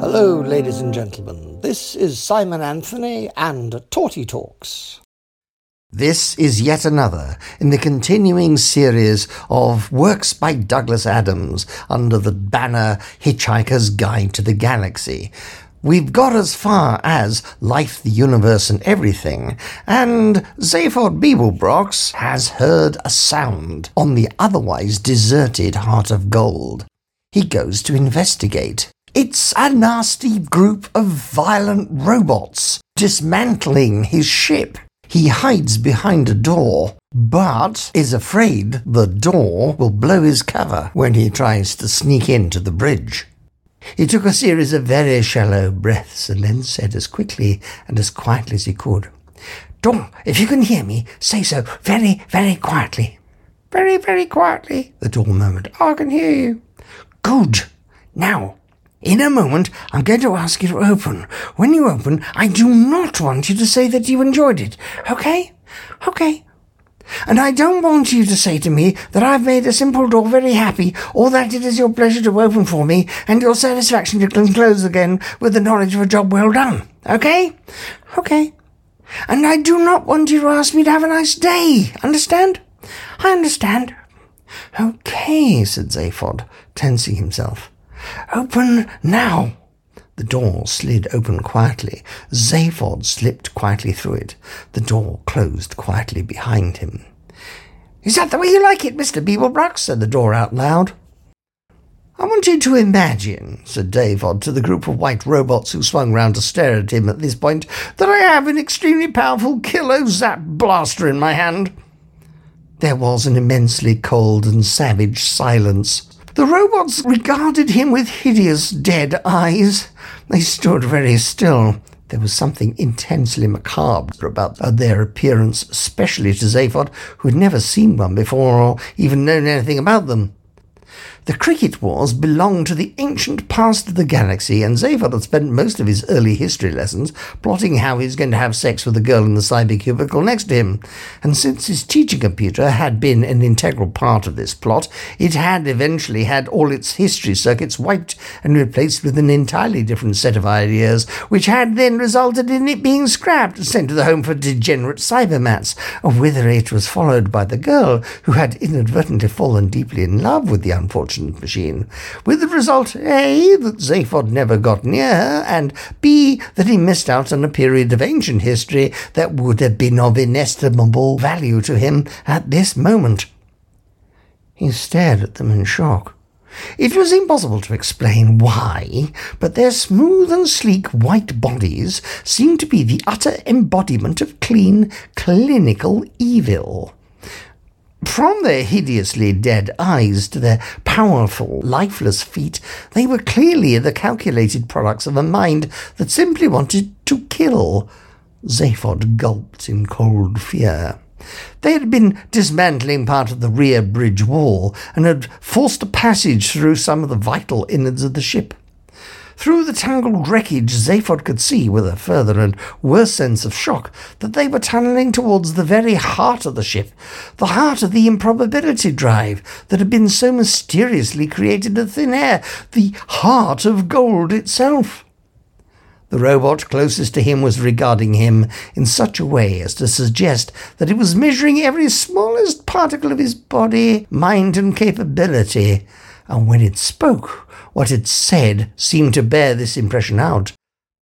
Hello, ladies and gentlemen. This is Simon Anthony and Torty Talks. This is yet another in the continuing series of works by Douglas Adams under the banner Hitchhiker's Guide to the Galaxy. We've got as far as Life, the Universe, and Everything, and Zaphod Beeblebrox has heard a sound on the otherwise deserted Heart of Gold. He goes to investigate. It's a nasty group of violent robots dismantling his ship. He hides behind a door, but is afraid the door will blow his cover when he tries to sneak into the bridge. He took a series of very shallow breaths and then said as quickly and as quietly as he could, Door, if you can hear me, say so very, very quietly. Very, very quietly, the door murmured. I can hear you. Good. Now, in a moment, I'm going to ask you to open. When you open, I do not want you to say that you enjoyed it. Okay? Okay. And I don't want you to say to me that I've made a simple door very happy, or that it is your pleasure to open for me, and your satisfaction to close again with the knowledge of a job well done. Okay? Okay. And I do not want you to ask me to have a nice day. Understand? I understand. Okay, said Zaphod, tensing himself. Open now! The door slid open quietly. Zaphod slipped quietly through it. The door closed quietly behind him. Is that the way you like it, Mr. Beeblebrox? said the door out loud. I want you to imagine, said Zaphod to the group of white robots who swung round to stare at him at this point, that I have an extremely powerful kilo zap blaster in my hand. There was an immensely cold and savage silence. The robots regarded him with hideous dead eyes. They stood very still. There was something intensely macabre about their appearance, especially to Zaphod, who had never seen one before or even known anything about them. The Krikkit wars belonged to the ancient past of the galaxy, and Zaphod had spent most of his early history lessons plotting how he was going to have sex with the girl in the cyber cubicle next to him. And since his teaching computer had been an integral part of this plot, it had eventually had all its history circuits wiped and replaced with an entirely different set of ideas, which had then resulted in it being scrapped and sent to the home for degenerate cybermats. Whether it was followed by the girl who had inadvertently fallen deeply in love with the unfortunate machine, with the result A, that Zaphod never got near her, and B, that he missed out on a period of ancient history that would have been of inestimable value to him at this moment. He stared at them in shock. It was impossible to explain why, but their smooth and sleek white bodies seemed to be the utter embodiment of clean, clinical evil. From their hideously dead eyes to their powerful, lifeless feet, they were clearly the calculated products of a mind that simply wanted to kill. Zaphod gulped in cold fear. They had been dismantling part of the rear bridge wall and had forced a passage through some of the vital innards of the ship. Through the tangled wreckage, Zaphod could see, with a further and worse sense of shock, that they were tunneling towards the very heart of the ship, the heart of the improbability drive that had been so mysteriously created of thin air, the heart of gold itself. The robot closest to him was regarding him in such a way as to suggest that it was measuring every smallest particle of his body, mind, and capability. And when it spoke, what it said seemed to bear this impression out.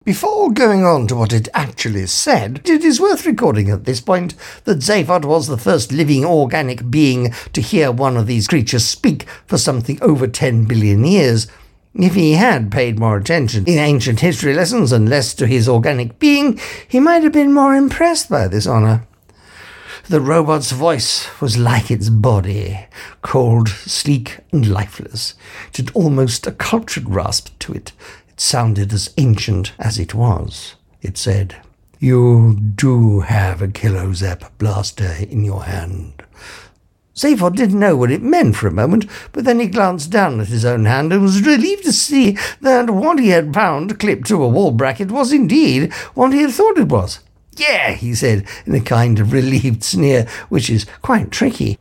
Before going on to what it actually said, it is worth recording at this point that Zaphod was the first living organic being to hear one of these creatures speak for something over 10 billion years. If he had paid more attention in ancient history lessons and less to his organic being, he might have been more impressed by this honour. The robot's voice was like its body, cold, sleek, and lifeless. It had almost a cultured rasp to it. It sounded as ancient as it was. It said, You do have a kilozap blaster in your hand. Zaphod didn't know what it meant for a moment, but then he glanced down at his own hand and was relieved to see that what he had found clipped to a wall bracket was indeed what he had thought it was. Yeah, he said in a kind of relieved sneer, which is quite tricky.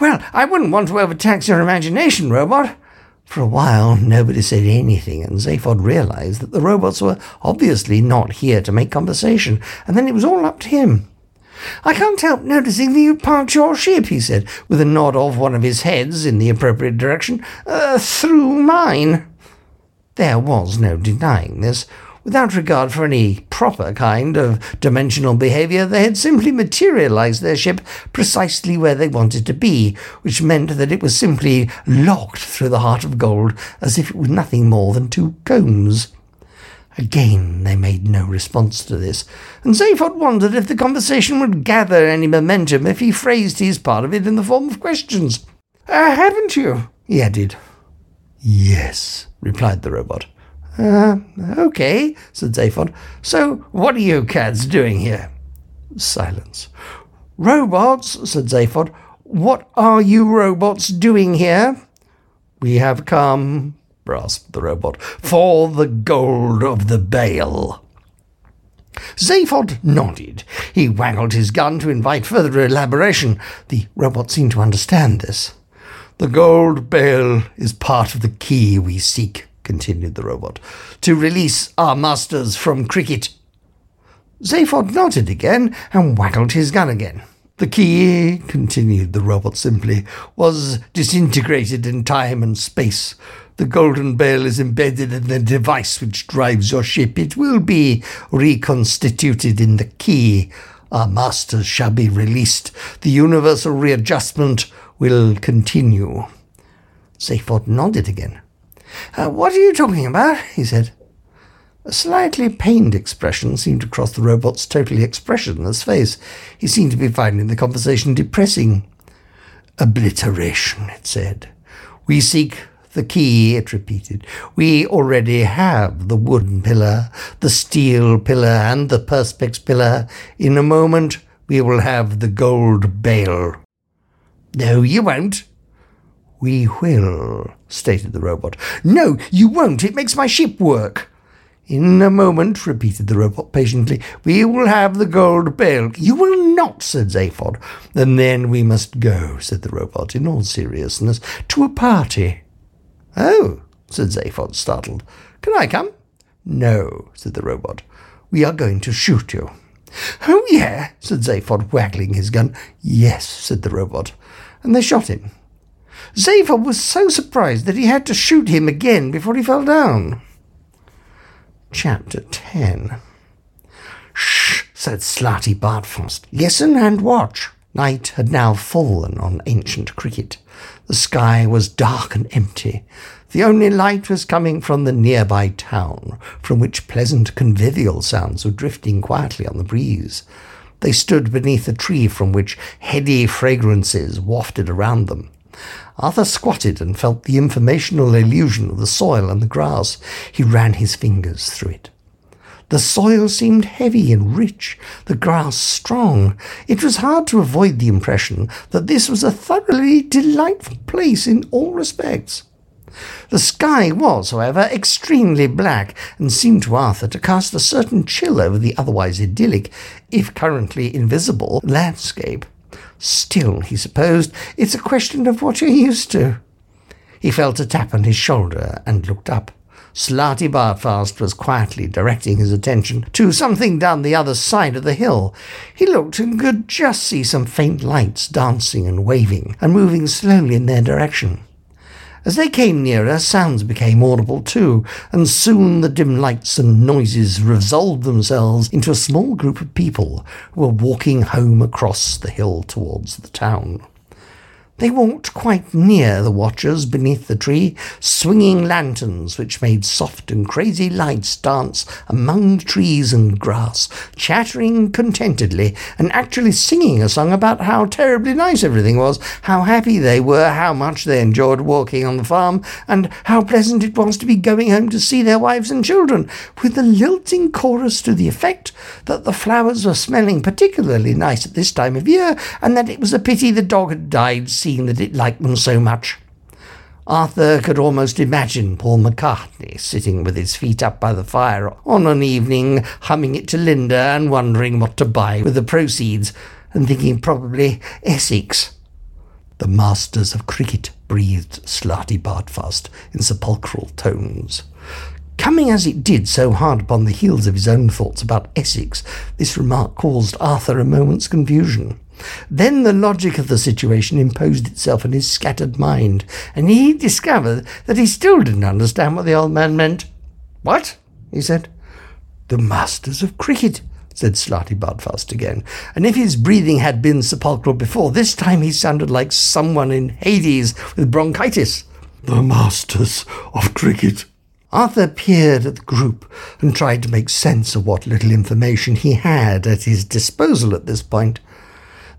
Well, I wouldn't want to overtax your imagination, robot. For a while, nobody said anything, and Zaphod realized that the robots were obviously not here to make conversation, and then it was all up to him. I can't help noticing that you parked your ship, he said, with a nod of one of his heads in the appropriate direction, uh, through mine. There was no denying this. Without regard for any proper kind of dimensional behavior, they had simply materialized their ship precisely where they wanted to be, which meant that it was simply locked through the heart of gold as if it was nothing more than two combs. Again, they made no response to this, and Zaphod wondered if the conversation would gather any momentum if he phrased his part of it in the form of questions. Uh, haven't you? he added. Yes, replied the robot. Uh, okay, said Zaphod. So, what are you cads doing here? Silence. Robots, said Zaphod. What are you robots doing here? We have come, rasped the robot, for the gold of the bail. Zaphod nodded. He waggled his gun to invite further elaboration. The robot seemed to understand this. The gold bail is part of the key we seek, continued the robot, to release our masters from Krikkit. Zaphod nodded again and waggled his gun again. The key, continued the robot simply, was disintegrated in time and space. The golden bail is embedded in the device which drives your ship. It will be reconstituted in the key. Our masters shall be released. The universal readjustment will continue. Zaphod nodded again. Uh, what are you talking about? he said. A slightly pained expression seemed to cross the robot's totally expressionless face. He seemed to be finding the conversation depressing. Obliteration, it said. We seek the key, it repeated. We already have the wooden pillar, the steel pillar, and the perspex pillar. In a moment, we will have the gold bail. No, you won't, we will, stated the robot. No, you won't. It makes my ship work. In a moment, repeated the robot patiently, we will have the gold bail. You will not, said Zaphod. And then we must go, said the robot, in all seriousness, to a party. Oh, said Zaphod, startled. Can I come? No, said the robot. We are going to shoot you. Oh, yeah, said Zaphod, waggling his gun. Yes, said the robot. And they shot him. Zaphod was so surprised that he had to shoot him again before he fell down. Chapter 10 Shh, said Slartibartfast. Listen and watch. Night had now fallen on ancient Krikkit. The sky was dark and empty. The only light was coming from the nearby town, from which pleasant convivial sounds were drifting quietly on the breeze. They stood beneath a tree from which heady fragrances wafted around them. Arthur squatted and felt the informational illusion of the soil and the grass. He ran his fingers through it. The soil seemed heavy and rich, the grass strong. It was hard to avoid the impression that this was a thoroughly delightful place in all respects. The sky was, however, extremely black, and seemed to Arthur to cast a certain chill over the otherwise idyllic, if currently invisible, landscape. Still, he supposed, it's a question of what you're used to. He felt a tap on his shoulder and looked up. Slartibartfast was quietly directing his attention to something down the other side of the hill. He looked and could just see some faint lights dancing and waving and moving slowly in their direction. As they came nearer, sounds became audible too, and soon the dim lights and noises resolved themselves into a small group of people who were walking home across the hill towards the town. They walked quite near the watchers beneath the tree, swinging lanterns which made soft and crazy lights dance among trees and grass, chattering contentedly, and actually singing a song about how terribly nice everything was, how happy they were, how much they enjoyed walking on the farm, and how pleasant it was to be going home to see their wives and children, with a lilting chorus to the effect that the flowers were smelling particularly nice at this time of year, and that it was a pity the dog had died seeing that it liked them so much. Arthur could almost imagine Paul McCartney sitting with his feet up by the fire on an evening, humming it to Linda and wondering what to buy with the proceeds, and thinking probably Essex. The masters of Krikkit, breathed Slartibartfast in sepulchral tones. Coming as it did so hard upon the heels of his own thoughts about Essex, this remark caused Arthur a moment's confusion. Then the logic of the situation imposed itself on his scattered mind, and he discovered that he still didn't understand what the old man meant. What? he said. The masters of Krikkit, said Slartibartfast again, and if his breathing had been sepulchral before, this time he sounded like someone in Hades with bronchitis. The masters of Krikkit. Arthur peered at the group and tried to make sense of what little information he had at his disposal at this point.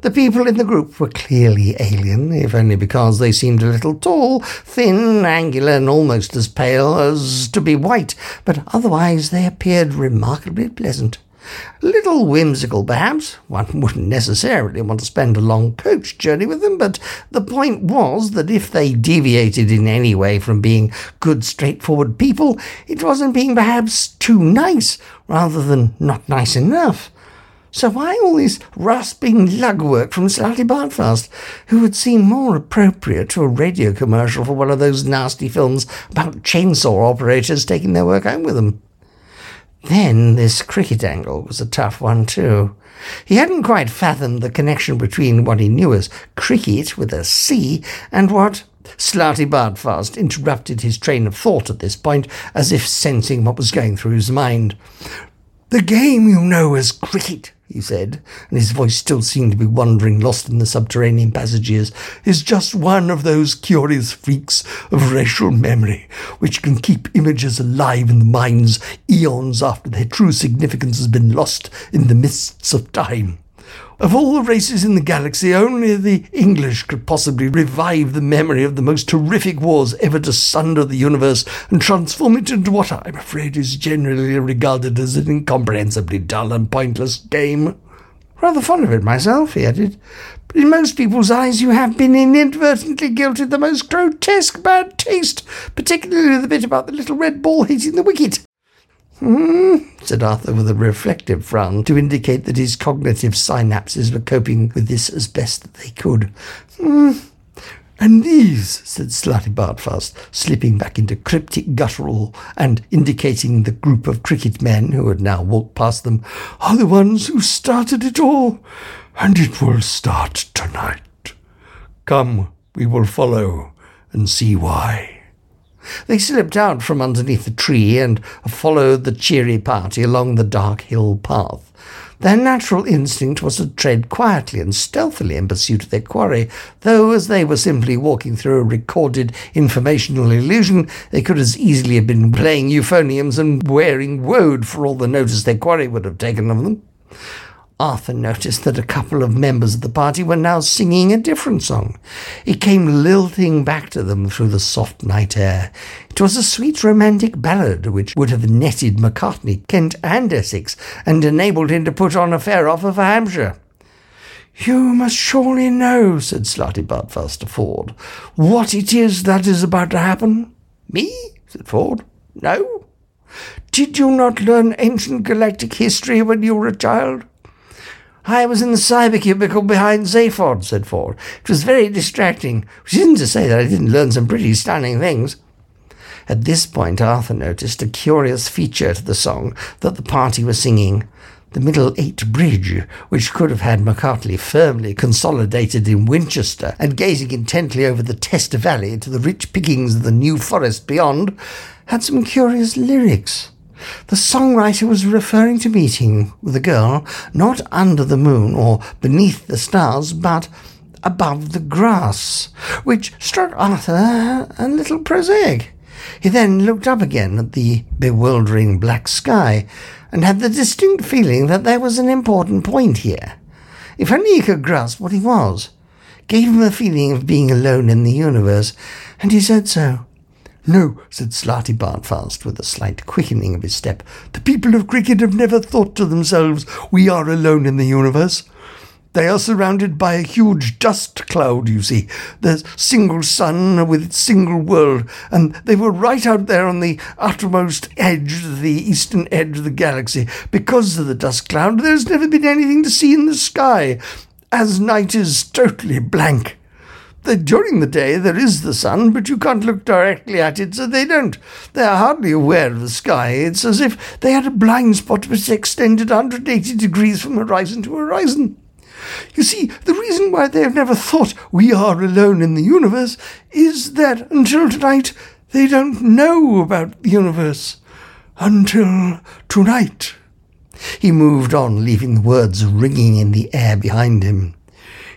The people in the group were clearly alien, if only because they seemed a little tall, thin, angular, and almost as pale as to be white, but otherwise they appeared remarkably pleasant. A little whimsical, perhaps. One wouldn't necessarily want to spend a long coach journey with them, but the point was that if they deviated in any way from being good, straightforward people, it wasn't being perhaps too nice rather than not nice enough. So why all this rasping lugwork from Slartibartfast, who would seem more appropriate to a radio commercial for one of those nasty films about chainsaw operators taking their work home with them? Then this Krikkit angle was a tough one too. He hadn't quite fathomed the connection between what he knew as cricket with a C and what Slartibartfast interrupted his train of thought at this point, as if sensing what was going through his mind. The game you know as cricket, he said, and his voice still seemed to be wandering lost in the subterranean passages, is just one of those curious freaks of racial memory which can keep images alive in the minds eons after their true significance has been lost in the mists of time. Of all the races in the galaxy, only the English could possibly revive the memory of the most terrific wars ever to sunder the universe and transform it into what I'm afraid is generally regarded as an incomprehensibly dull and pointless game. Rather fond of it myself, he added. But in most people's eyes, you have been inadvertently guilty of the most grotesque bad taste, particularly the bit about the little red ball hitting the wicket. Hmm, said Arthur with a reflective frown to indicate that his cognitive synapses were coping with this as best they could. Hmm. And these, said Slartibartfast, slipping back into cryptic guttural and indicating the group of Krikkit men who had now walked past them, are the ones who started it all, and it will start tonight. Come, we will follow and see why. They slipped out from underneath the tree and followed the cheery party along the dark hill path. Their natural instinct was to tread quietly and stealthily in pursuit of their quarry, though as they were simply walking through a recorded informational illusion, they could as easily have been playing euphoniums and wearing woad for all the notice their quarry would have taken of them. Arthur noticed that a couple of members of the party were now singing a different song. It came lilting back to them through the soft night air. It was a sweet romantic ballad which would have netted McCartney, Kent, and Essex, and enabled him to put on a fair offer for Hampshire. You must surely know, said Slartibartfast to Ford, what it is that is about to happen. Me? said Ford. No. Did you not learn ancient galactic history when you were a child? I was in the cyber cubicle behind Zaphod, said Ford. It was very distracting, which isn't to say that I didn't learn some pretty stunning things. At this point, Arthur noticed a curious feature to the song that the party was singing. The Middle Eight Bridge, which could have had McCartney firmly consolidated in Winchester and gazing intently over the Test Valley to the rich pickings of the New Forest beyond, had some curious lyrics. The songwriter was referring to meeting with a girl not under the moon or beneath the stars, but above the grass, which struck Arthur a little prosaic. He then looked up again at the bewildering black sky and had the distinct feeling that there was an important point here. If only he could grasp what it was. Gave him a feeling of being alone in the universe, and he said so. No, said Slartibartfast with a slight quickening of his step. The people of Krikkit have never thought to themselves, we are alone in the universe. They are surrounded by a huge dust cloud, you see, the single sun with its single world, and they were right out there on the uttermost edge, the eastern edge of the galaxy. Because of the dust cloud, there's never been anything to see in the sky, as night is totally blank. During the day there is the sun, but you can't look directly at it, so they don't. They are hardly aware of the sky. It's as if they had a blind spot which extended 180 degrees from horizon to horizon. You see, the reason why they have never thought we are alone in the universe is that until tonight they don't know about the universe. Until tonight. He moved on, leaving the words ringing in the air behind him.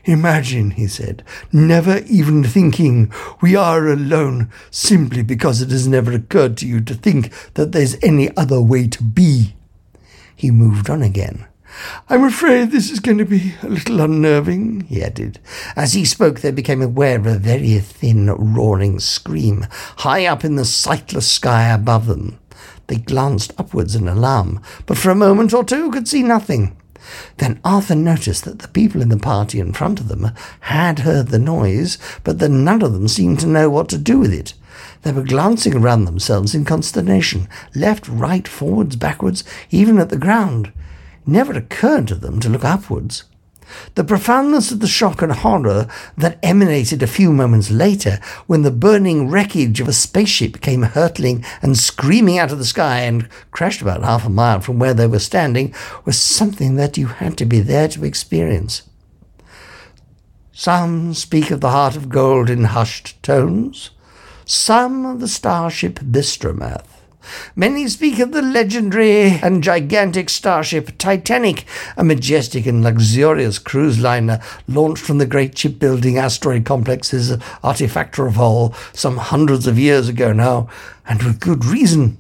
Imagine, he said, never even thinking we are alone simply because it has never occurred to you to think that there's any other way to be. He moved on again. I'm afraid this is going to be a little unnerving, he added. As he spoke, they became aware of a very thin, roaring scream high up in the sightless sky above them. They glanced upwards in alarm, but for a moment or two could see nothing. Then Arthur noticed that the people in the party in front of them had heard the noise, but that none of them seemed to know what to do with it. They were glancing around themselves in consternation, left, right, forwards, backwards, even at the ground. It never occurred to them to look upwards. The profoundness of the shock and horror that emanated a few moments later when the burning wreckage of a spaceship came hurtling and screaming out of the sky and crashed about half a mile from where they were standing was something that you had to be there to experience. Some speak of the heart of gold in hushed tones, some of the starship Bistromath. Many speak of the legendary and gigantic starship Titanic, a majestic and luxurious cruise liner launched from the great shipbuilding asteroid complexes Artefactovol some hundreds of years ago now, and with good reason.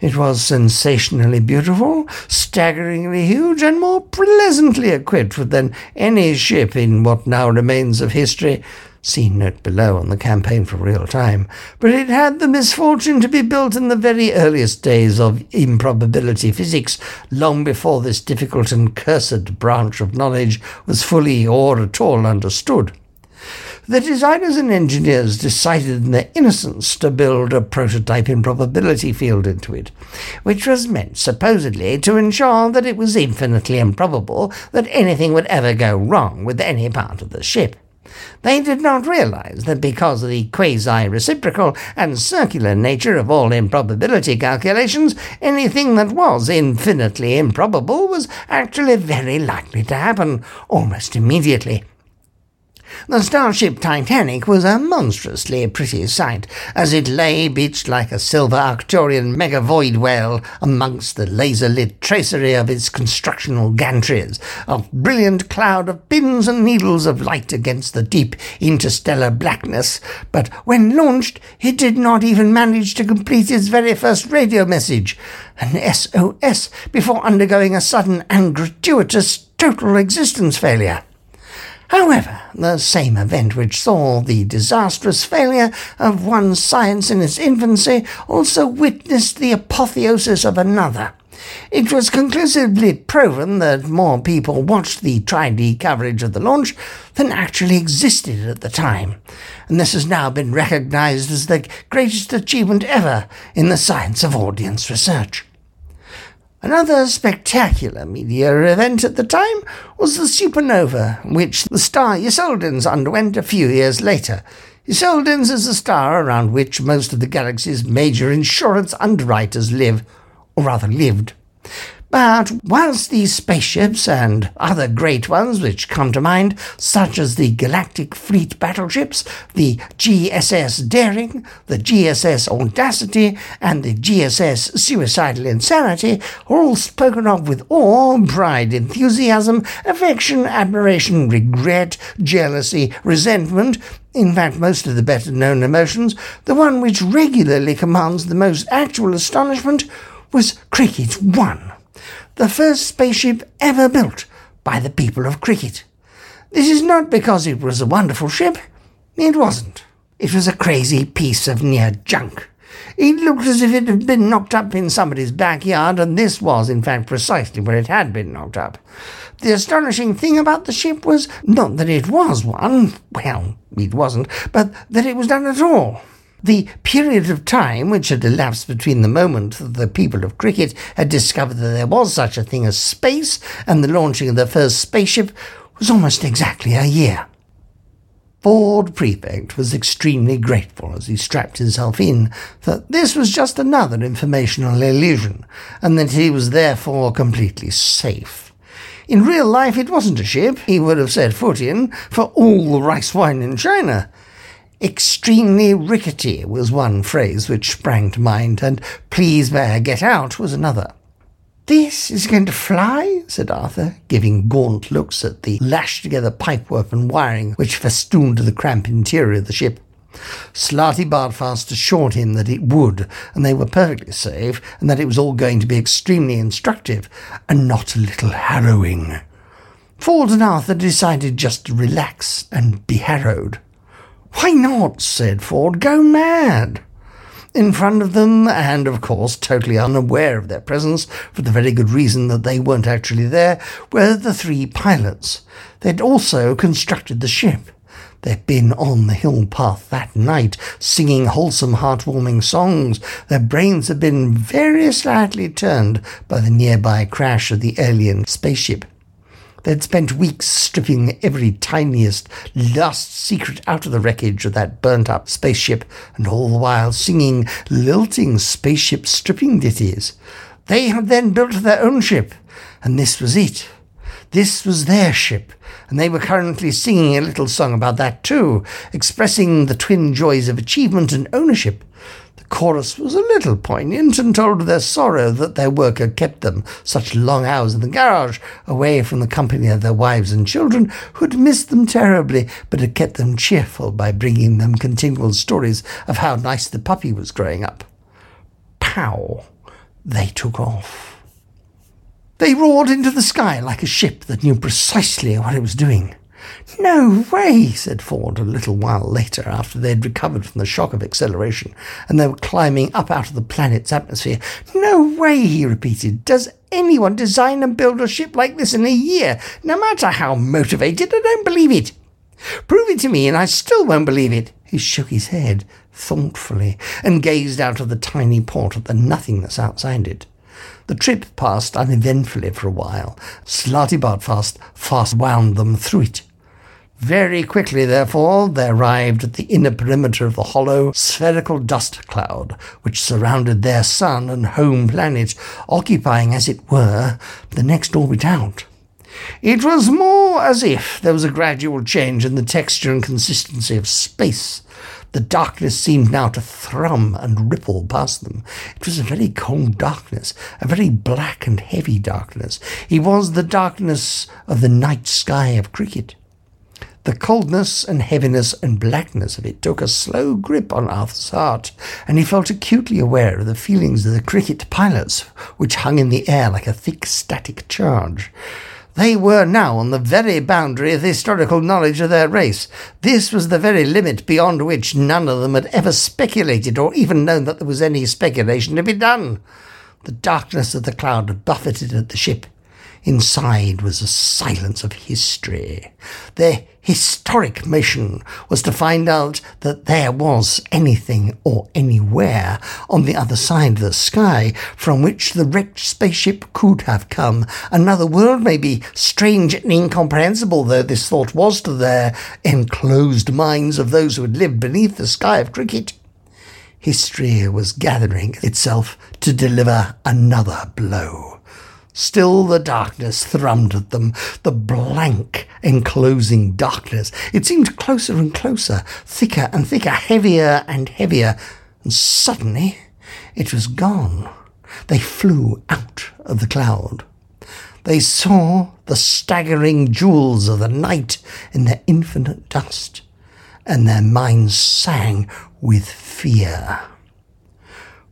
It was sensationally beautiful, staggeringly huge, and more pleasantly equipped than any ship in what now remains of history See note below on the campaign for real time, but it had the misfortune to be built in the very earliest days of improbability physics, long before this difficult and cursed branch of knowledge was fully or at all understood. The designers and engineers decided in their innocence to build a prototype improbability field into it, which was meant supposedly to ensure that it was infinitely improbable that anything would ever go wrong with any part of the ship. They did not realize that because of the quasi reciprocal and circular nature of all improbability calculations, anything that was infinitely improbable was actually very likely to happen almost immediately. The starship Titanic was a monstrously pretty sight, as it lay beached like a silver Arcturian megavoid whale amongst the laser-lit tracery of its constructional gantries, a brilliant cloud of pins and needles of light against the deep interstellar blackness. But when launched, it did not even manage to complete its very first radio message, an SOS, before undergoing a sudden and gratuitous total existence failure. However, the same event which saw the disastrous failure of one science in its infancy also witnessed the apotheosis of another. It was conclusively proven that more people watched the Tri-D coverage of the launch than actually existed at the time, and this has now been recognized as the greatest achievement ever in the science of audience research. Another spectacular meteor event at the time was the supernova, which the star Ysllodins underwent a few years later. Ysllodins is the star around which most of the galaxy's major insurance underwriters live, or rather lived. But whilst these spaceships and other great ones which come to mind, such as the Galactic Fleet battleships, the GSS Daring, the GSS Audacity, and the GSS Suicidal Insanity, are all spoken of with awe, pride, enthusiasm, affection, admiration, regret, jealousy, resentment, in fact, most of the better known emotions, the one which regularly commands the most actual astonishment was Krikkit 1 the first spaceship ever built by the people of Krikkit. This is not because it was a wonderful ship. It wasn't. It was a crazy piece of near junk. It looked as if it had been knocked up in somebody's backyard, and this was, in fact, precisely where it had been knocked up. The astonishing thing about the ship was not that it was one, well, it wasn't, but that it was done at all. The period of time which had elapsed between the moment that the people of Krikkit had discovered that there was such a thing as space and the launching of the first spaceship was almost exactly a year. Ford Prefect was extremely grateful as he strapped himself in that this was just another informational illusion, and that he was therefore completely safe. In real life, it wasn't a ship he would have set foot in for all the rice wine in China. Extremely rickety was one phrase which sprang to mind, and please bear get out was another. This is going to fly, said Arthur, giving gaunt looks at the lashed together pipework and wiring which festooned the cramped interior of the ship. Slartibartfast assured him that it would, and they were perfectly safe, and that it was all going to be extremely instructive, and not a little harrowing. Ford and Arthur decided just to relax and be harrowed. Why not? said Ford. Go mad in front of them, and of course, totally unaware of their presence, for the very good reason that they weren't actually there, were the three pilots. They'd also constructed the ship. They'd been on the hill path that night, singing wholesome, heartwarming songs. Their brains had been very slightly turned by the nearby crash of the alien spaceship. They'd spent weeks stripping every tiniest, last secret out of the wreckage of that burnt up spaceship, and all the while singing lilting spaceship stripping ditties. They had then built their own ship, and this was it. This was their ship, and they were currently singing a little song about that too, expressing the twin joys of achievement and ownership chorus was a little poignant and told of their sorrow that their work had kept them such long hours in the garage, away from the company of their wives and children, who had missed them terribly, but had kept them cheerful by bringing them continual stories of how nice the puppy was growing up. Pow! They took off. They roared into the sky like a ship that knew precisely what it was doing. No way, said Ford a little while later, after they had recovered from the shock of acceleration and they were climbing up out of the planet's atmosphere. No way, he repeated. Does anyone design and build a ship like this in a year, no matter how motivated? I don't believe it. Prove it to me, and I still won't believe it. He shook his head thoughtfully and gazed out of the tiny port at the nothingness outside it. The trip passed uneventfully for a while. Slartibartfast fast wound them through it. Very quickly, therefore, they arrived at the inner perimeter of the hollow, spherical dust cloud which surrounded their sun and home planet, occupying, as it were, the next orbit out. It was more as if there was a gradual change in the texture and consistency of space. The darkness seemed now to thrum and ripple past them. It was a very cold darkness, a very black and heavy darkness. It was the darkness of the night sky of Krikkit. The coldness and heaviness and blackness of it took a slow grip on Arthur's heart, and he felt acutely aware of the feelings of the Krikkit pilots, which hung in the air like a thick static charge. They were now on the very boundary of the historical knowledge of their race. This was the very limit beyond which none of them had ever speculated or even known that there was any speculation to be done. The darkness of the cloud buffeted at the ship. Inside was the silence of history. Their historic mission was to find out that there was anything or anywhere on the other side of the sky from which the wrecked spaceship could have come. Another world, maybe, strange and incomprehensible though this thought was to their enclosed minds of those who had lived beneath the sky of Krikkit. History was gathering itself to deliver another blow. Still the darkness thrummed at them, the blank, enclosing darkness. It seemed closer and closer, thicker and thicker, heavier and heavier, and suddenly it was gone. They flew out of the cloud. They saw the staggering jewels of the night in their infinite dust, and their minds sang with fear.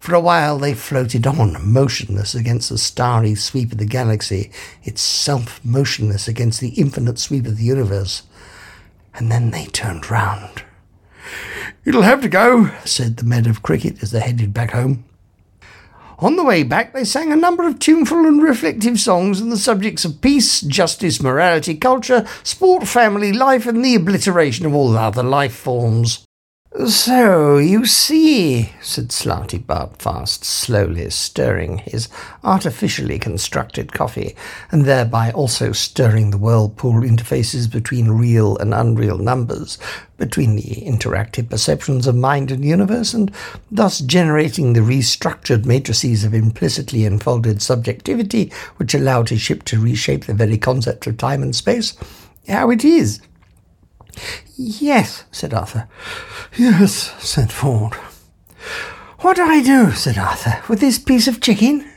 For a while they floated on, motionless against the starry sweep of the galaxy, itself motionless against the infinite sweep of the universe. And then they turned round. It'll have to go, said the men of Krikkit as they headed back home. On the way back, they sang a number of tuneful and reflective songs on the subjects of peace, justice, morality, culture, sport, family, life, and the obliteration of all other life forms. So, you see, said Slartibartfast, slowly stirring his artificially constructed coffee, and thereby also stirring the whirlpool interfaces between real and unreal numbers, between the interactive perceptions of mind and universe, and thus generating the restructured matrices of implicitly enfolded subjectivity which allowed his ship to reshape the very concept of time and space. How it is, Yes, said Arthur. Yes, said Ford. What do I do, said Arthur, with this piece of chicken?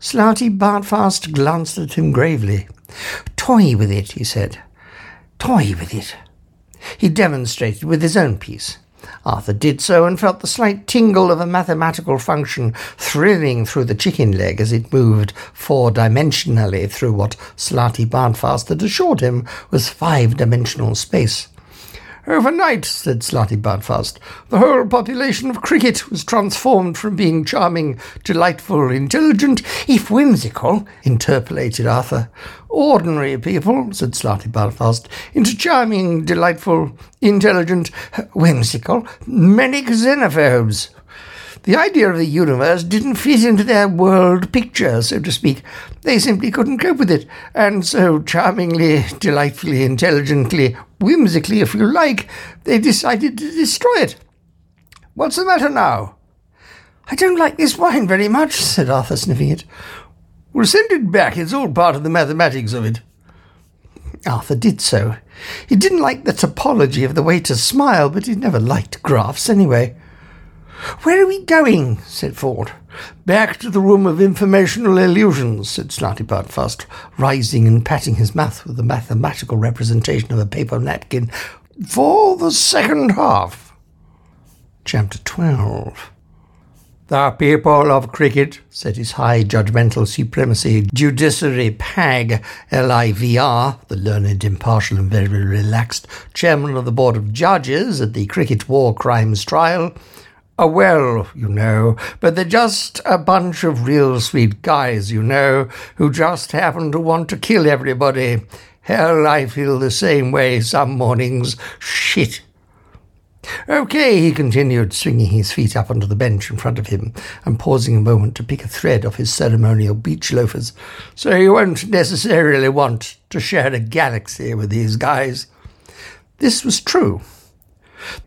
Slartibartfast glanced at him gravely. Toy with it, he said. Toy with it. He demonstrated with his own piece. Arthur did so and felt the slight tingle of a mathematical function thrilling through the chicken leg as it moved four dimensionally through what Slartibartfast had assured him was five dimensional space. Overnight, said Slartibartfast, the whole population of Krikkit was transformed from being charming, delightful, intelligent, if whimsical, interpolated Arthur. Ordinary people, said Slartibartfast, into charming, delightful, intelligent, whimsical, manic xenophobes. The idea of the universe didn't fit into their world picture, so to speak. They simply couldn't cope with it, and so charmingly, delightfully, intelligently, whimsically, if you like, they decided to destroy it. What's the matter now? I don't like this wine very much, said Arthur, sniffing it. We'll send it back. It's all part of the mathematics of it. Arthur did so. He didn't like the topology of the waiter's smile, but he never liked graphs anyway. Where are we going? said Ford. Back to the room of informational illusions, said Slartibartfast, rising and patting his mouth with the mathematical representation of a paper napkin. For the second half. Chapter 12 The people of Krikkit, said his high judgmental supremacy judiciary pag, LIVR, the learned, impartial, and very relaxed chairman of the Board of Judges at the Krikkit War Crimes Trial, Oh, well, you know, but they're just a bunch of real sweet guys, you know, who just happen to want to kill everybody. Hell, I feel the same way some mornings. Shit. Okay, he continued, swinging his feet up onto the bench in front of him and pausing a moment to pick a thread off his ceremonial beach loafers. So you won't necessarily want to share a galaxy with these guys. This was true.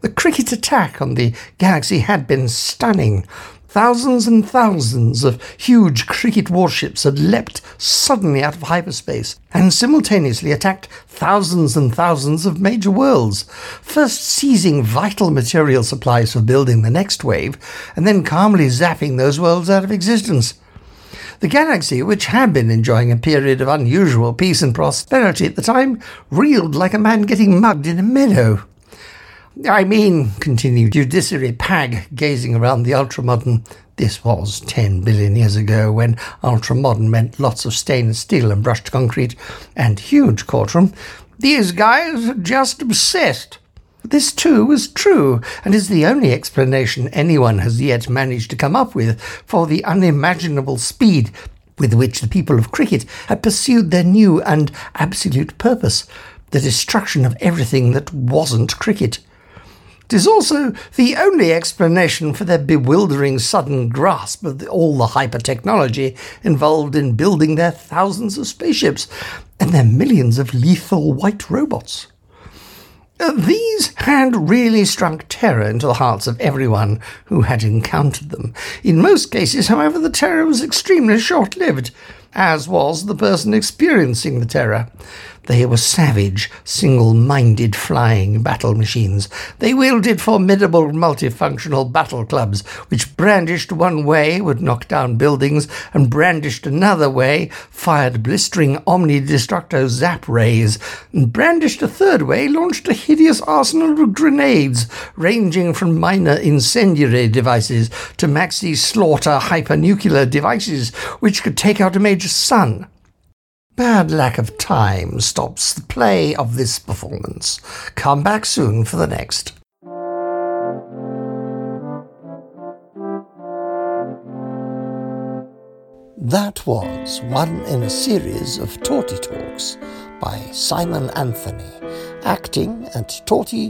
The Krikkit attack on the Galaxy had been stunning. Thousands and thousands of huge Krikkit warships had leapt suddenly out of hyperspace and simultaneously attacked thousands and thousands of major worlds, first seizing vital material supplies for building the next wave, and then calmly zapping those worlds out of existence. The galaxy, which had been enjoying a period of unusual peace and prosperity at the time, reeled like a man getting mugged in a meadow. I mean, continued Judiciary Pag, gazing around the ultramodern. This was ten billion years ago, when ultramodern meant lots of stainless steel and brushed concrete and huge courtroom. These guys are just obsessed. This, too, was true, and is the only explanation anyone has yet managed to come up with for the unimaginable speed with which the people of Krikkit had pursued their new and absolute purpose the destruction of everything that wasn't Krikkit. It is also the only explanation for their bewildering sudden grasp of the, all the hyper-technology involved in building their thousands of spaceships and their millions of lethal white robots. Uh, these had really struck terror into the hearts of everyone who had encountered them. In most cases, however, the terror was extremely short lived, as was the person experiencing the terror. They were savage, single minded flying battle machines. They wielded formidable multifunctional battle clubs, which brandished one way would knock down buildings, and brandished another way fired blistering omni destructo zap rays, and brandished a third way launched a hideous arsenal of grenades, ranging from minor incendiary devices to maxi slaughter hypernuclear devices, which could take out a major sun. Bad lack of time stops the play of this performance. Come back soon for the next. That was one in a series of Torty Talks by Simon Anthony acting at torty.org.uk.